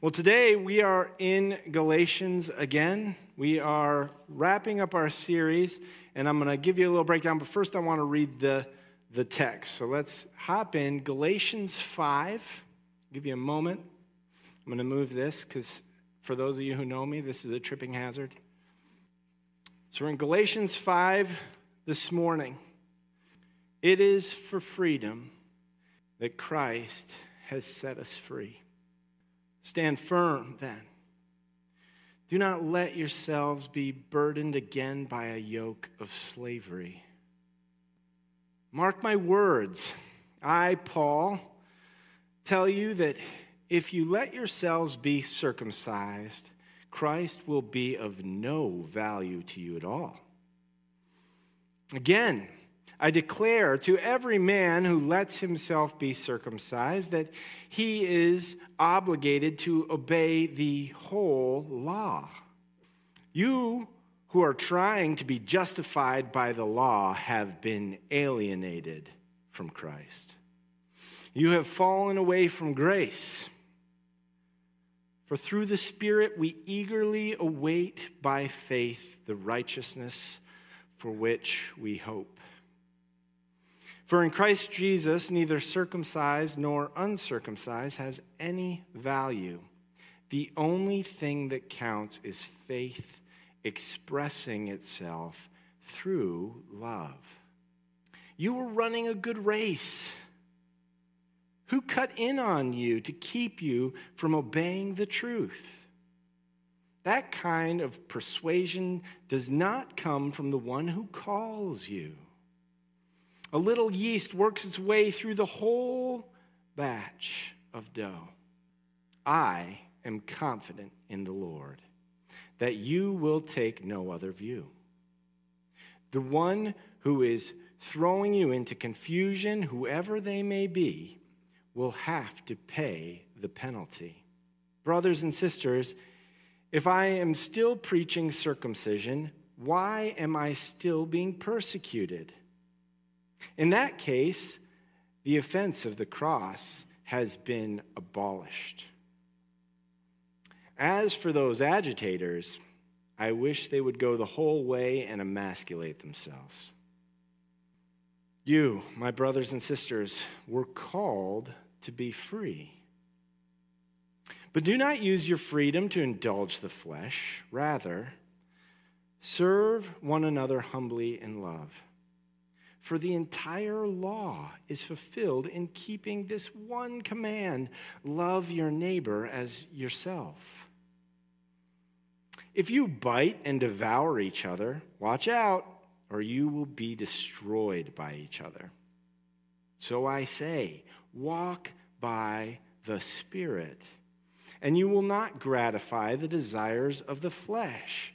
Well, today we are in Galatians again. We are wrapping up our series, and I'm going to give you a little breakdown, but first I want to read the, the text. So let's hop in. Galatians 5. I'll give you a moment. I'm going to move this because for those of you who know me, this is a tripping hazard. So we're in Galatians 5 this morning. It is for freedom that Christ has set us free. Stand firm then. Do not let yourselves be burdened again by a yoke of slavery. Mark my words. I, Paul, tell you that if you let yourselves be circumcised, Christ will be of no value to you at all. Again, I declare to every man who lets himself be circumcised that he is obligated to obey the whole law. You who are trying to be justified by the law have been alienated from Christ. You have fallen away from grace. For through the Spirit we eagerly await by faith the righteousness for which we hope. For in Christ Jesus, neither circumcised nor uncircumcised has any value. The only thing that counts is faith expressing itself through love. You were running a good race. Who cut in on you to keep you from obeying the truth? That kind of persuasion does not come from the one who calls you. A little yeast works its way through the whole batch of dough. I am confident in the Lord that you will take no other view. The one who is throwing you into confusion, whoever they may be, will have to pay the penalty. Brothers and sisters, if I am still preaching circumcision, why am I still being persecuted? In that case, the offense of the cross has been abolished. As for those agitators, I wish they would go the whole way and emasculate themselves. You, my brothers and sisters, were called to be free. But do not use your freedom to indulge the flesh. Rather, serve one another humbly in love. For the entire law is fulfilled in keeping this one command love your neighbor as yourself. If you bite and devour each other, watch out, or you will be destroyed by each other. So I say, walk by the Spirit, and you will not gratify the desires of the flesh.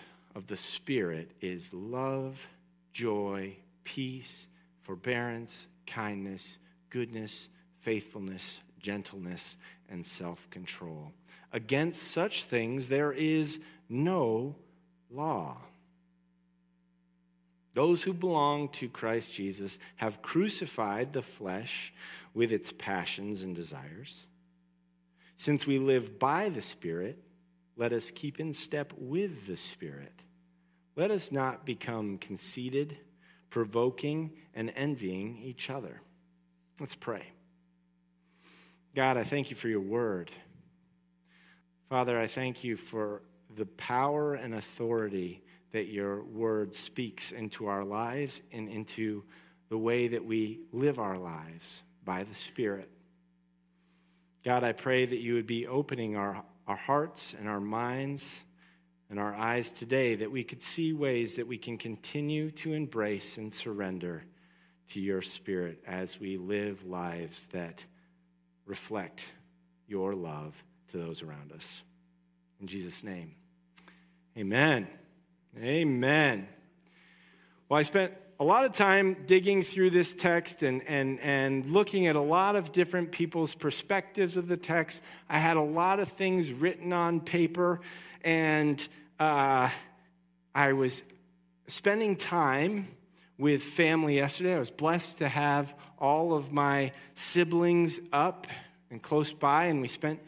of the Spirit is love, joy, peace, forbearance, kindness, goodness, faithfulness, gentleness, and self control. Against such things there is no law. Those who belong to Christ Jesus have crucified the flesh with its passions and desires. Since we live by the Spirit, let us keep in step with the Spirit. Let us not become conceited, provoking, and envying each other. Let's pray. God, I thank you for your word. Father, I thank you for the power and authority that your word speaks into our lives and into the way that we live our lives by the Spirit. God, I pray that you would be opening our, our hearts and our minds and our eyes today, that we could see ways that we can continue to embrace and surrender to your Spirit as we live lives that reflect your love to those around us. In Jesus' name, amen. Amen. Well, I spent a lot of time digging through this text and, and, and looking at a lot of different people's perspectives of the text. I had a lot of things written on paper, and uh, I was spending time with family yesterday. I was blessed to have all of my siblings up and close by, and we spent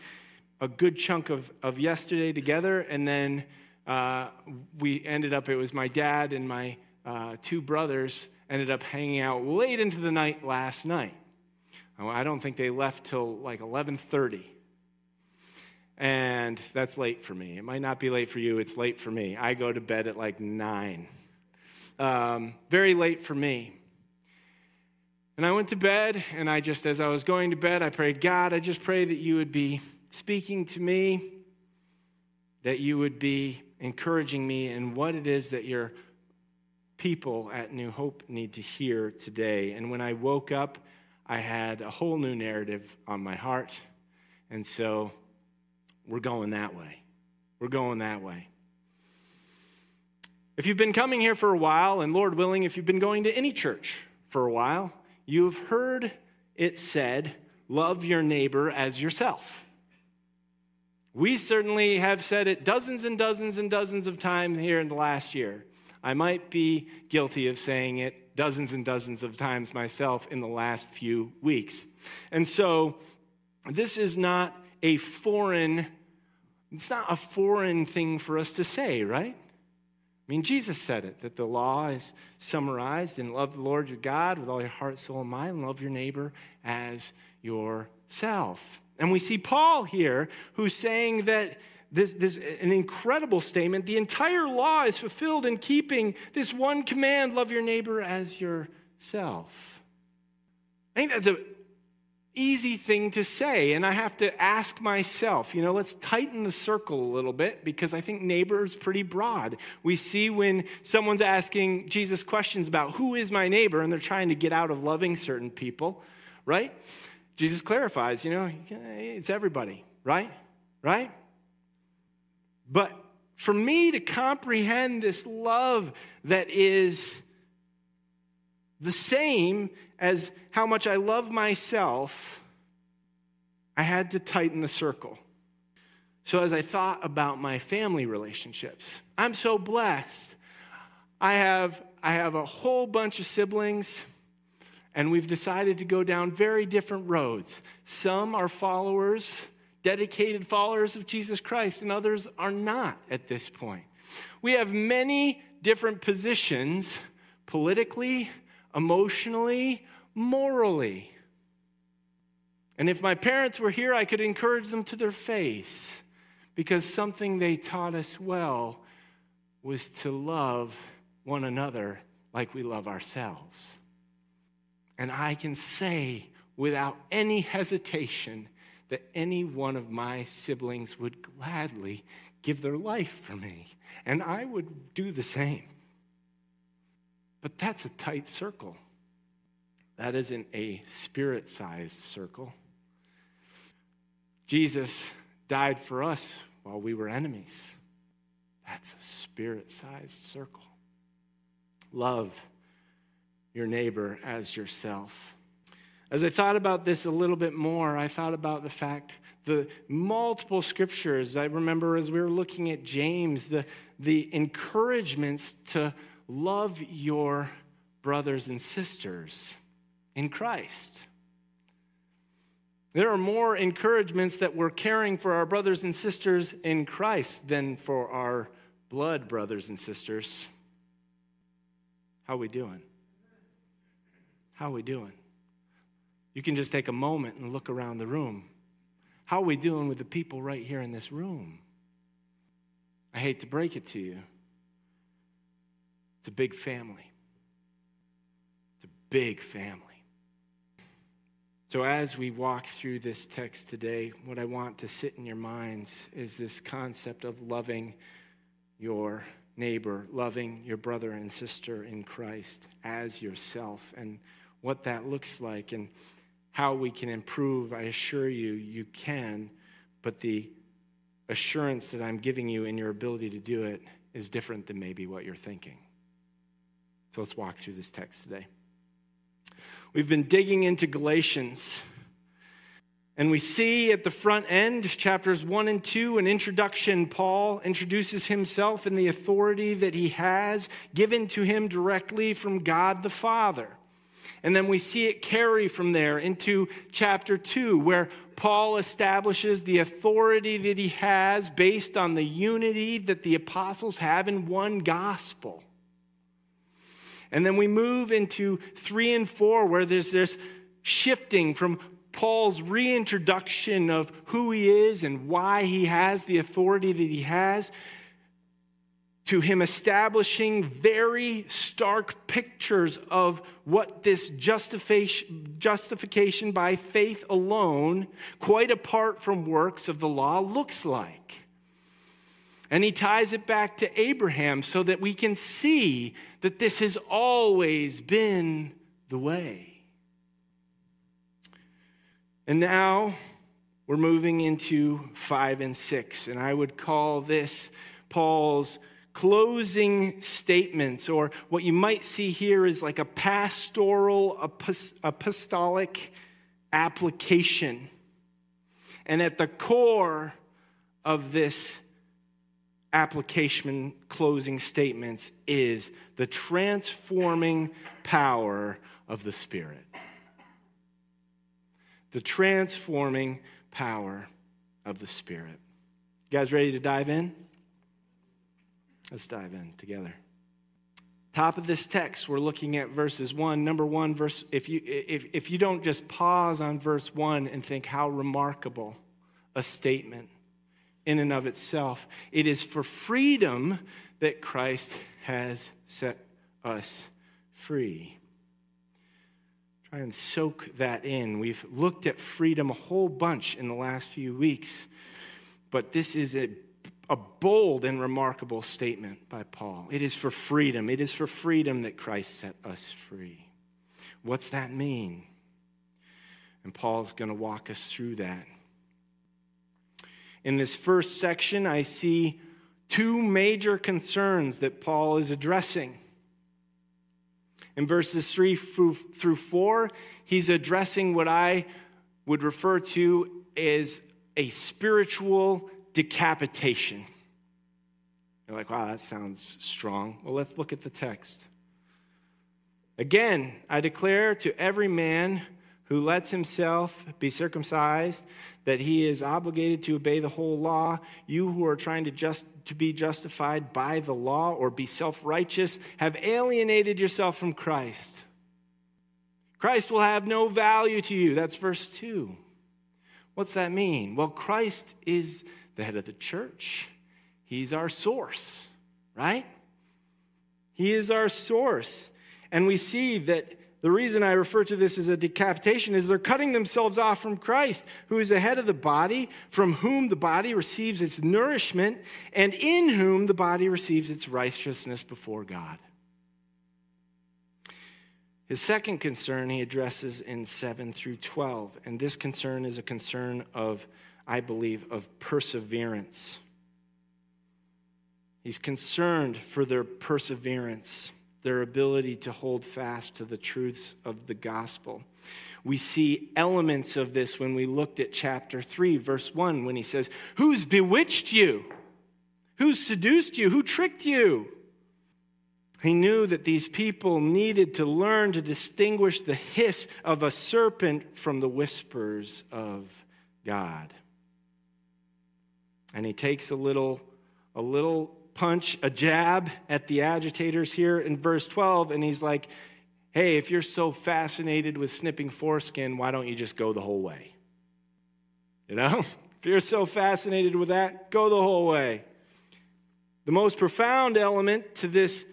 a good chunk of, of yesterday together. And then uh, we ended up, it was my dad and my uh, two brothers ended up hanging out late into the night last night. I don't think they left till like 11:30. And that's late for me. It might not be late for you, it's late for me. I go to bed at like 9. Um, very late for me. And I went to bed, and I just, as I was going to bed, I prayed, God, I just pray that you would be speaking to me, that you would be encouraging me in what it is that your people at New Hope need to hear today. And when I woke up, I had a whole new narrative on my heart. And so we're going that way. We're going that way. If you've been coming here for a while, and Lord willing, if you've been going to any church for a while, you've heard it said, Love your neighbor as yourself. We certainly have said it dozens and dozens and dozens of times here in the last year. I might be guilty of saying it dozens and dozens of times myself in the last few weeks. And so this is not a foreign it's not a foreign thing for us to say, right? I mean, Jesus said it that the law is summarized in love the Lord your God with all your heart, soul, and mind, and love your neighbor as yourself. And we see Paul here who's saying that this, this an incredible statement. The entire law is fulfilled in keeping this one command love your neighbor as yourself. I think that's an easy thing to say, and I have to ask myself, you know, let's tighten the circle a little bit because I think neighbor is pretty broad. We see when someone's asking Jesus questions about who is my neighbor and they're trying to get out of loving certain people, right? Jesus clarifies, you know, it's everybody, right? Right? But for me to comprehend this love that is the same as how much I love myself, I had to tighten the circle. So, as I thought about my family relationships, I'm so blessed. I have, I have a whole bunch of siblings and we've decided to go down very different roads. Some are followers, dedicated followers of Jesus Christ, and others are not at this point. We have many different positions politically, emotionally, morally. And if my parents were here, I could encourage them to their face because something they taught us well was to love one another like we love ourselves. And I can say without any hesitation that any one of my siblings would gladly give their life for me, and I would do the same. But that's a tight circle. That isn't a spirit sized circle. Jesus died for us while we were enemies. That's a spirit sized circle. Love your neighbor as yourself. As I thought about this a little bit more, I thought about the fact the multiple scriptures. I remember as we were looking at James, the, the encouragements to love your brothers and sisters in Christ. There are more encouragements that we're caring for our brothers and sisters in Christ than for our blood brothers and sisters. How are we doing? How are we doing? You can just take a moment and look around the room. How are we doing with the people right here in this room? I hate to break it to you. It's a big family. It's a big family. So, as we walk through this text today, what I want to sit in your minds is this concept of loving your neighbor, loving your brother and sister in Christ as yourself, and what that looks like, and how we can improve. I assure you, you can, but the assurance that I'm giving you in your ability to do it is different than maybe what you're thinking. So let's walk through this text today. We've been digging into Galatians. And we see at the front end, chapters 1 and 2, an introduction. Paul introduces himself and the authority that he has given to him directly from God the Father. And then we see it carry from there into chapter 2, where Paul establishes the authority that he has based on the unity that the apostles have in one gospel. And then we move into 3 and 4, where there's this shifting from Paul's reintroduction of who he is and why he has the authority that he has to him establishing very stark pictures of what this justification by faith alone, quite apart from works of the law, looks like. And he ties it back to Abraham so that we can see that this has always been the way. And now we're moving into five and six, and I would call this Paul's closing statements, or what you might see here is like a pastoral apostolic application. And at the core of this application closing statements is the transforming power of the Spirit the transforming power of the Spirit. You guys ready to dive in? Let's dive in together. Top of this text, we're looking at verses one. Number one, verse, if you if, if you don't just pause on verse one and think how remarkable a statement in and of itself, it is for freedom that Christ has set us free. Try and soak that in. We've looked at freedom a whole bunch in the last few weeks, but this is a, a bold and remarkable statement by Paul. It is for freedom. It is for freedom that Christ set us free. What's that mean? And Paul's going to walk us through that. In this first section, I see two major concerns that Paul is addressing. In verses 3 through 4, he's addressing what I would refer to as a spiritual decapitation. You're like, wow, that sounds strong. Well, let's look at the text. Again, I declare to every man who lets himself be circumcised that he is obligated to obey the whole law. You who are trying to just to be justified by the law or be self-righteous have alienated yourself from Christ. Christ will have no value to you. That's verse 2. What's that mean? Well, Christ is the head of the church. He's our source, right? He is our source. And we see that the reason I refer to this as a decapitation is they're cutting themselves off from Christ, who is the head of the body, from whom the body receives its nourishment, and in whom the body receives its righteousness before God. His second concern he addresses in 7 through 12, and this concern is a concern of, I believe, of perseverance. He's concerned for their perseverance their ability to hold fast to the truths of the gospel. We see elements of this when we looked at chapter 3, verse 1, when he says, Who's bewitched you? Who seduced you? Who tricked you? He knew that these people needed to learn to distinguish the hiss of a serpent from the whispers of God. And he takes a little, a little punch, a jab at the agitators here in verse 12, and he's like, hey, if you're so fascinated with snipping foreskin, why don't you just go the whole way? You know? If you're so fascinated with that, go the whole way. The most profound element to this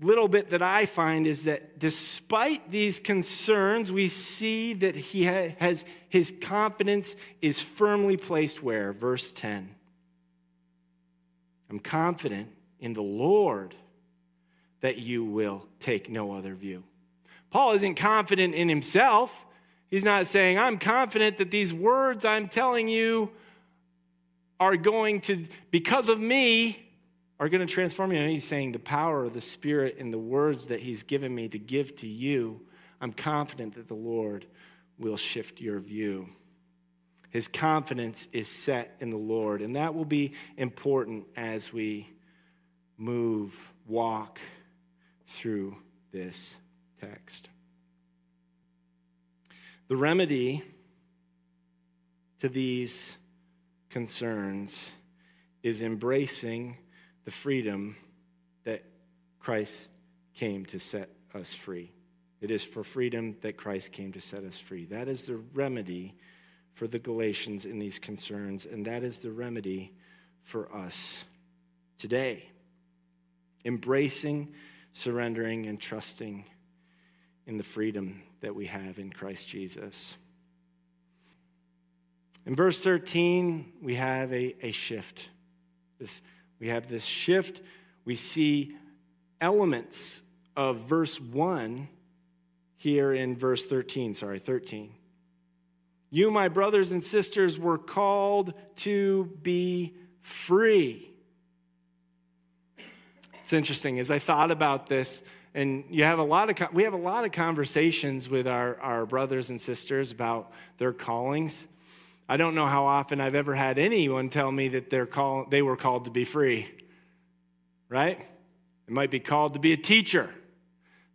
little bit that I find is that despite these concerns, we see that he has his confidence is firmly placed where? Verse 10. I'm confident in the Lord that you will take no other view. Paul isn't confident in himself. He's not saying, I'm confident that these words I'm telling you are going to, because of me, are going to transform you. And he's saying the power of the Spirit in the words that he's given me to give to you, I'm confident that the Lord will shift your view. His confidence is set in the Lord, and that will be important as we move, walk through this text. The remedy to these concerns is embracing the freedom that Christ came to set us free. It is for freedom that Christ came to set us free. That is the remedy for the Galatians in these concerns, and that is the remedy for us today. Embracing, surrendering, and trusting in the freedom that we have in Christ Jesus. In verse 13, we have a, a shift. This we have this shift. We see elements of verse 1 here in verse 13. Sorry, 13. You, my brothers and sisters, were called to be free. It's interesting as I thought about this, and you have a lot of we have a lot of conversations with our, our brothers and sisters about their callings. I don't know how often I've ever had anyone tell me that they're call, they were called to be free, right? They might be called to be a teacher.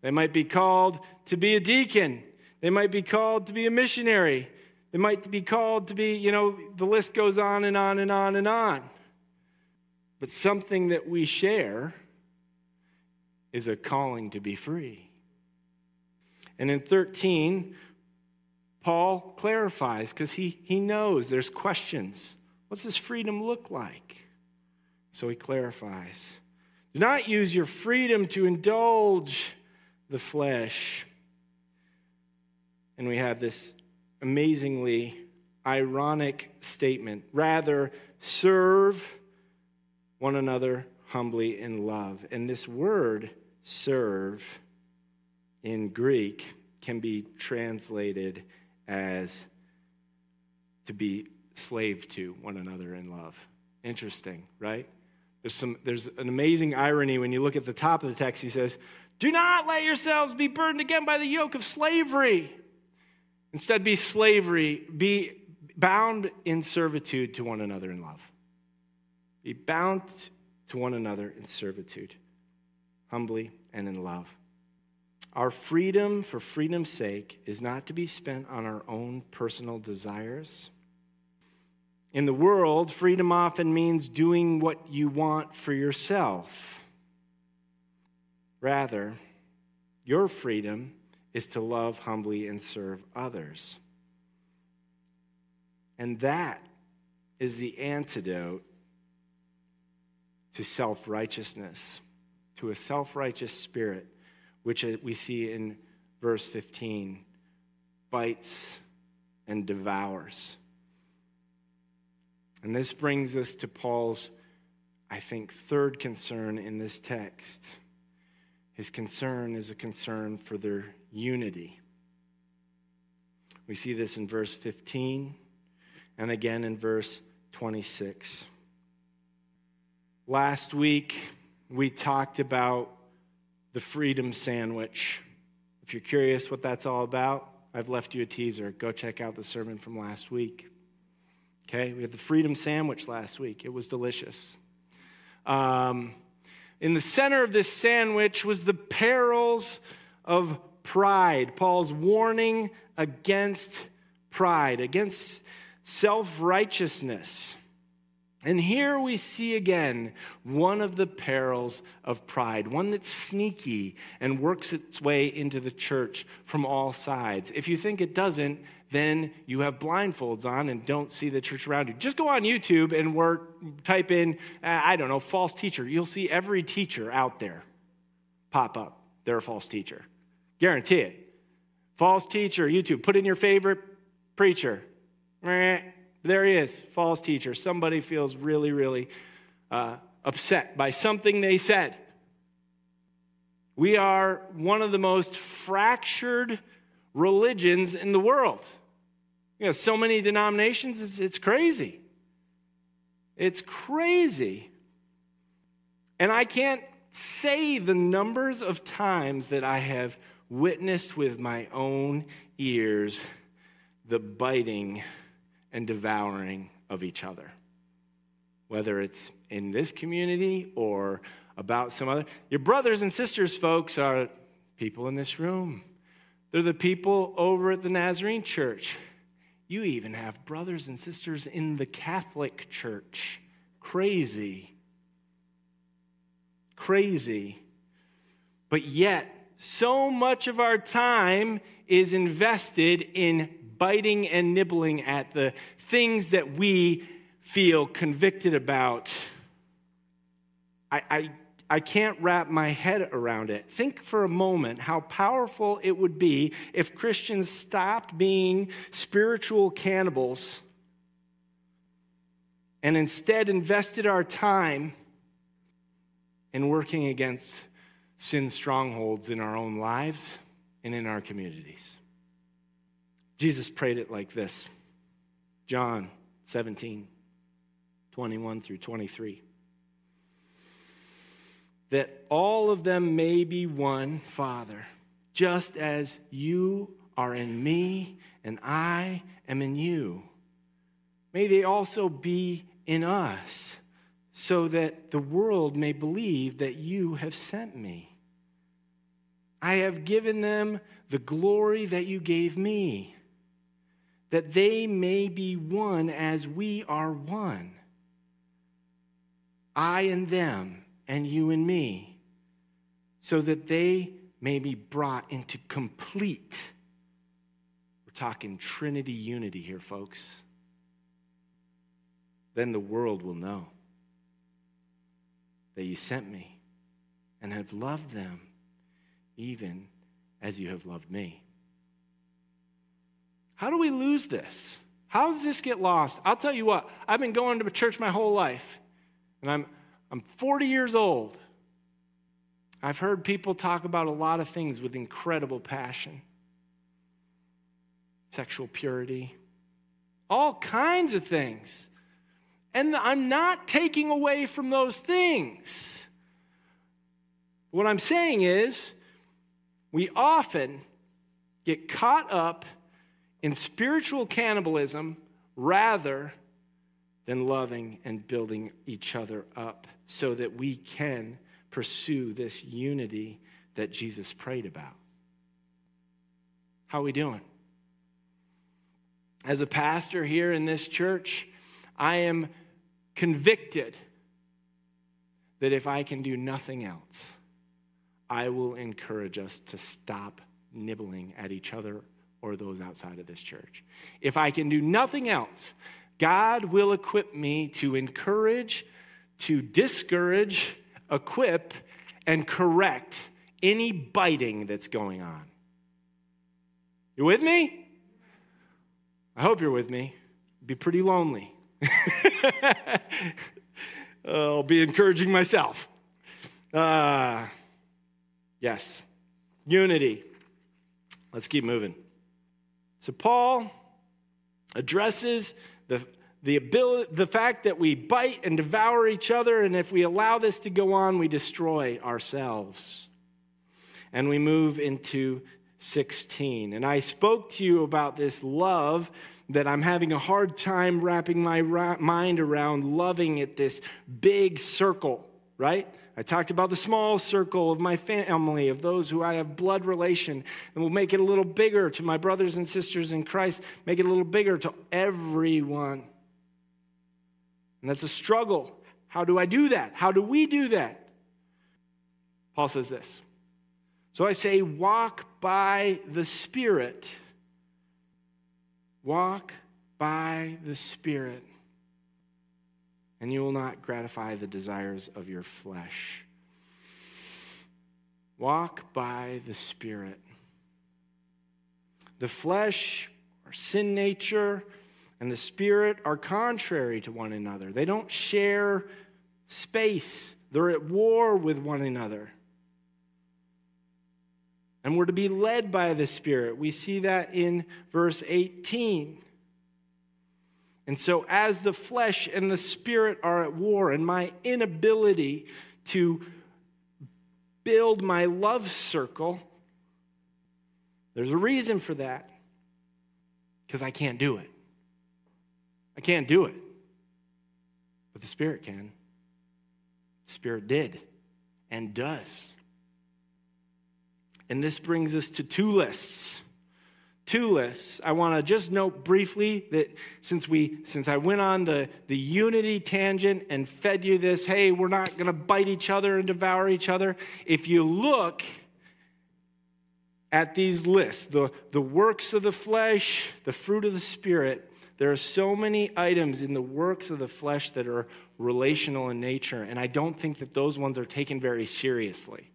They might be called to be a deacon. They might be called to be a missionary. They might be called to be, you know, the list goes on and on and on and on. But something that we share is a calling to be free. And in 13, Paul clarifies because he, he knows there's questions. What's this freedom look like? So he clarifies. Do not use your freedom to indulge the flesh. And we have this amazingly ironic statement. Rather, serve one another humbly in love. And this word, serve, in Greek, can be translated as to be slave to one another in love. Interesting, right? There's, some, there's an amazing irony when you look at the top of the text. He says, Do not let yourselves be burdened again by the yoke of slavery. Instead, be slavery, be bound in servitude to one another in love. Be bound to one another in servitude, humbly and in love. Our freedom for freedom's sake is not to be spent on our own personal desires. In the world, freedom often means doing what you want for yourself. Rather, your freedom is to love humbly and serve others. And that is the antidote to self righteousness, to a self righteous spirit which uh, we see in verse 15 bites and devours. And this brings us to Paul's, I think, third concern in this text. His concern is a concern for their unity. We see this in verse 15 and again in verse 26. Last week, we talked about the freedom sandwich. If you're curious what that's all about, I've left you a teaser. Go check out the sermon from last week. Okay, we had the freedom sandwich last week. It was delicious. Um, in the center of this sandwich was the perils of pride. Paul's warning against pride, against self righteousness. And here we see again one of the perils of pride, one that's sneaky and works its way into the church from all sides. If you think it doesn't, then you have blindfolds on and don't see the church around you. Just go on YouTube and work, type in, uh, I don't know, false teacher. You'll see every teacher out there pop up. They're a false teacher. Guarantee it. False teacher, YouTube. Put in your favorite preacher. There he is, false teacher. Somebody feels really, really uh, upset by something they said. We are one of the most fractured religions in the world. You know, so many denominations, it's, it's crazy. It's crazy. And I can't say the numbers of times that I have witnessed with my own ears the biting and devouring of each other. Whether it's in this community or about some other. Your brothers and sisters, folks, are people in this room. They're the people over at the Nazarene church. You even have brothers and sisters in the Catholic Church. Crazy. Crazy. But yet, so much of our time is invested in biting and nibbling at the things that we feel convicted about. I, I I can't wrap my head around it. Think for a moment how powerful it would be if Christians stopped being spiritual cannibals and instead invested our time in working against sin strongholds in our own lives and in our communities. Jesus prayed it like this John 17, 21 through 23 that all of them may be one, Father, just as you are in me and I am in you. May they also be in us, so that the world may believe that you have sent me. I have given them the glory that you gave me, that they may be one as we are one. I and them and you and me, so that they may be brought into complete. We're talking Trinity unity here, folks. Then the world will know that you sent me and have loved them even as you have loved me. How do we lose this? How does this get lost? I'll tell you what, I've been going to church my whole life, and I'm, I'm 40 years old. I've heard people talk about a lot of things with incredible passion sexual purity, all kinds of things. And I'm not taking away from those things. What I'm saying is, we often get caught up in spiritual cannibalism rather than loving and building each other up so that we can pursue this unity that Jesus prayed about. How are we doing? As a pastor here in this church, I am convicted that if I can do nothing else, I will encourage us to stop nibbling at each other or those outside of this church. If I can do nothing else, God will equip me to encourage to discourage, equip, and correct any biting that's going on. You with me? I hope you're with me. Be pretty lonely. I'll be encouraging myself. Uh, yes, unity. Let's keep moving. So, Paul addresses the the, ability, the fact that we bite and devour each other, and if we allow this to go on, we destroy ourselves. And we move into 16. And I spoke to you about this love that I'm having a hard time wrapping my mind around loving at this big circle, right? I talked about the small circle of my family, of those who I have blood relation, and we'll make it a little bigger to my brothers and sisters in Christ, make it a little bigger to everyone. And that's a struggle. How do I do that? How do we do that? Paul says this. So I say, walk by the Spirit. Walk by the Spirit, and you will not gratify the desires of your flesh. Walk by the Spirit. The flesh, our sin nature, and the Spirit are contrary to one another. They don't share space, they're at war with one another. And we're to be led by the Spirit. We see that in verse 18. And so, as the flesh and the spirit are at war, and my inability to build my love circle, there's a reason for that. Because I can't do it. I can't do it. But the Spirit can. The Spirit did and does. And this brings us to two lists two lists. I want to just note briefly that since we since I went on the, the unity tangent and fed you this, hey, we're not going to bite each other and devour each other. If you look at these lists, the, the works of the flesh, the fruit of the spirit, there are so many items in the works of the flesh that are relational in nature, and I don't think that those ones are taken very seriously.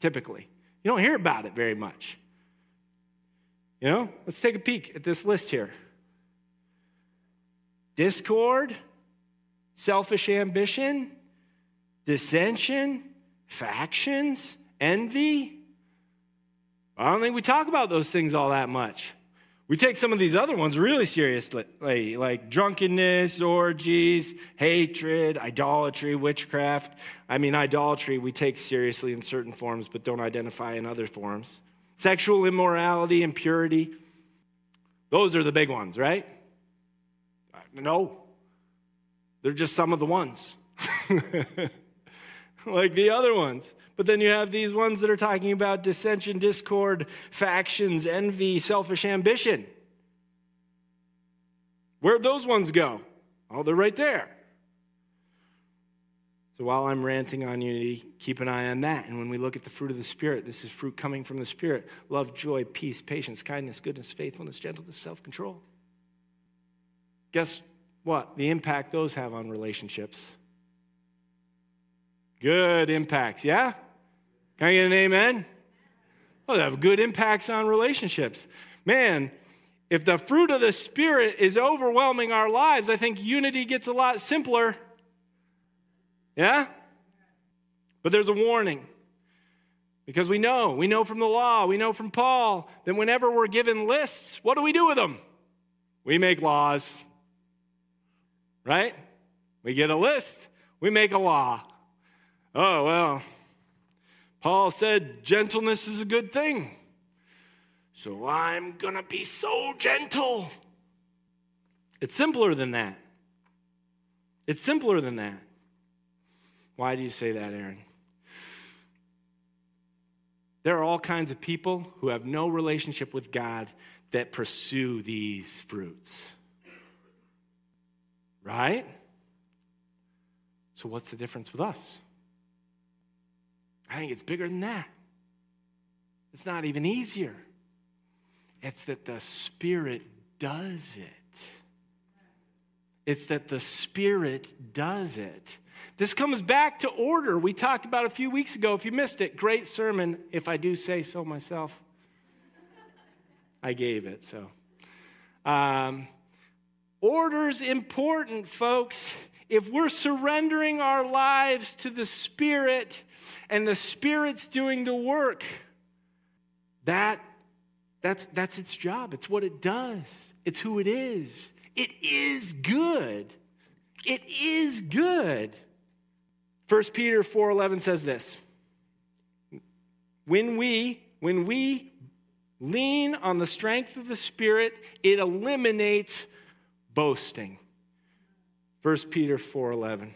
Typically. You don't hear about it very much. You know, let's take a peek at this list here discord, selfish ambition, dissension, factions, envy. I don't think we talk about those things all that much. We take some of these other ones really seriously, like drunkenness, orgies, hatred, idolatry, witchcraft. I mean, idolatry we take seriously in certain forms, but don't identify in other forms sexual immorality, impurity. Those are the big ones, right? No, they're just some of the ones, like the other ones. But then you have these ones that are talking about dissension, discord, factions, envy, selfish ambition. Where'd those ones go? Oh, they're right there. So while I'm ranting on unity, keep an eye on that. And when we look at the fruit of the Spirit, this is fruit coming from the Spirit love, joy, peace, patience, kindness, goodness, faithfulness, gentleness, self control. Guess what? The impact those have on relationships. Good impacts, yeah? Can I get an amen? Oh, they have good impacts on relationships. Man, if the fruit of the Spirit is overwhelming our lives, I think unity gets a lot simpler. Yeah? But there's a warning. Because we know, we know from the law, we know from Paul that whenever we're given lists, what do we do with them? We make laws. Right? We get a list, we make a law. Oh, well, Paul said gentleness is a good thing. So I'm going to be so gentle. It's simpler than that. It's simpler than that. Why do you say that, Aaron? There are all kinds of people who have no relationship with God that pursue these fruits. Right? So, what's the difference with us? I think it's bigger than that. It's not even easier. It's that the Spirit does it. It's that the Spirit does it. This comes back to order. We talked about a few weeks ago. If you missed it, great sermon, if I do say so myself. I gave it, so. Um, order's important, folks. If we're surrendering our lives to the Spirit and the Spirit's doing the work, that, that's, that's its job. It's what it does, it's who it is. It is good. It is good. 1 Peter 4:11 says this. When we when we lean on the strength of the Spirit, it eliminates boasting. 1 Peter 4:11.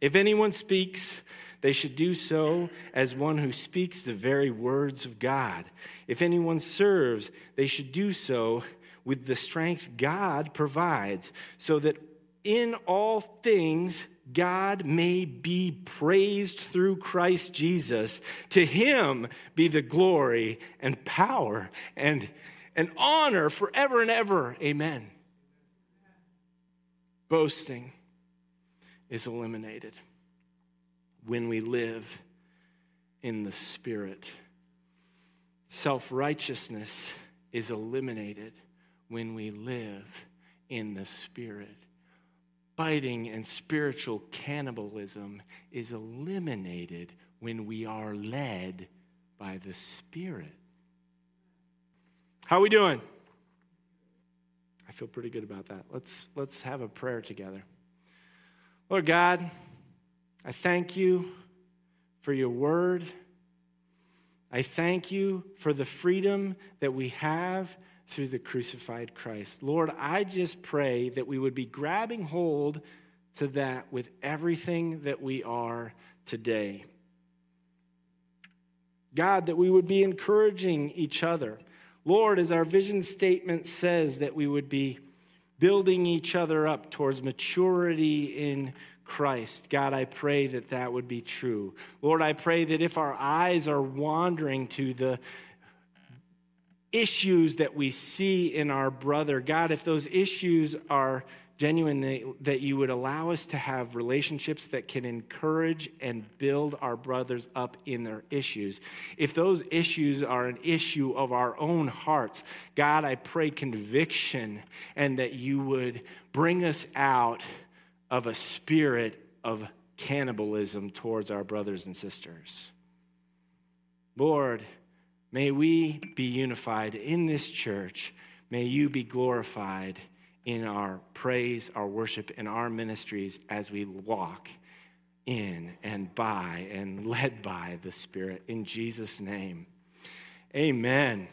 If anyone speaks, they should do so as one who speaks the very words of God. If anyone serves, they should do so with the strength God provides, so that in all things God may be praised through Christ Jesus. To him be the glory and power and, and honor forever and ever. Amen. Boasting is eliminated when we live in the Spirit. Self righteousness is eliminated when we live in the Spirit. Fighting and spiritual cannibalism is eliminated when we are led by the Spirit. How are we doing? I feel pretty good about that. Let's, let's have a prayer together. Lord God, I thank you for your word. I thank you for the freedom that we have through the crucified Christ. Lord, I just pray that we would be grabbing hold to that with everything that we are today. God, that we would be encouraging each other. Lord, as our vision statement says, that we would be building each other up towards maturity in Christ. God, I pray that that would be true. Lord, I pray that if our eyes are wandering to the issues that we see in our brother, God, if those issues are genuine, that you would allow us to have relationships that can encourage and build our brothers up in their issues. If those issues are an issue of our own hearts, God, I pray conviction and that you would bring us out of a spirit of cannibalism towards our brothers and sisters. Lord, may we be unified in this church. May you be glorified in our praise, our worship, and our ministries as we walk in and by and led by the Spirit. In Jesus' name, amen.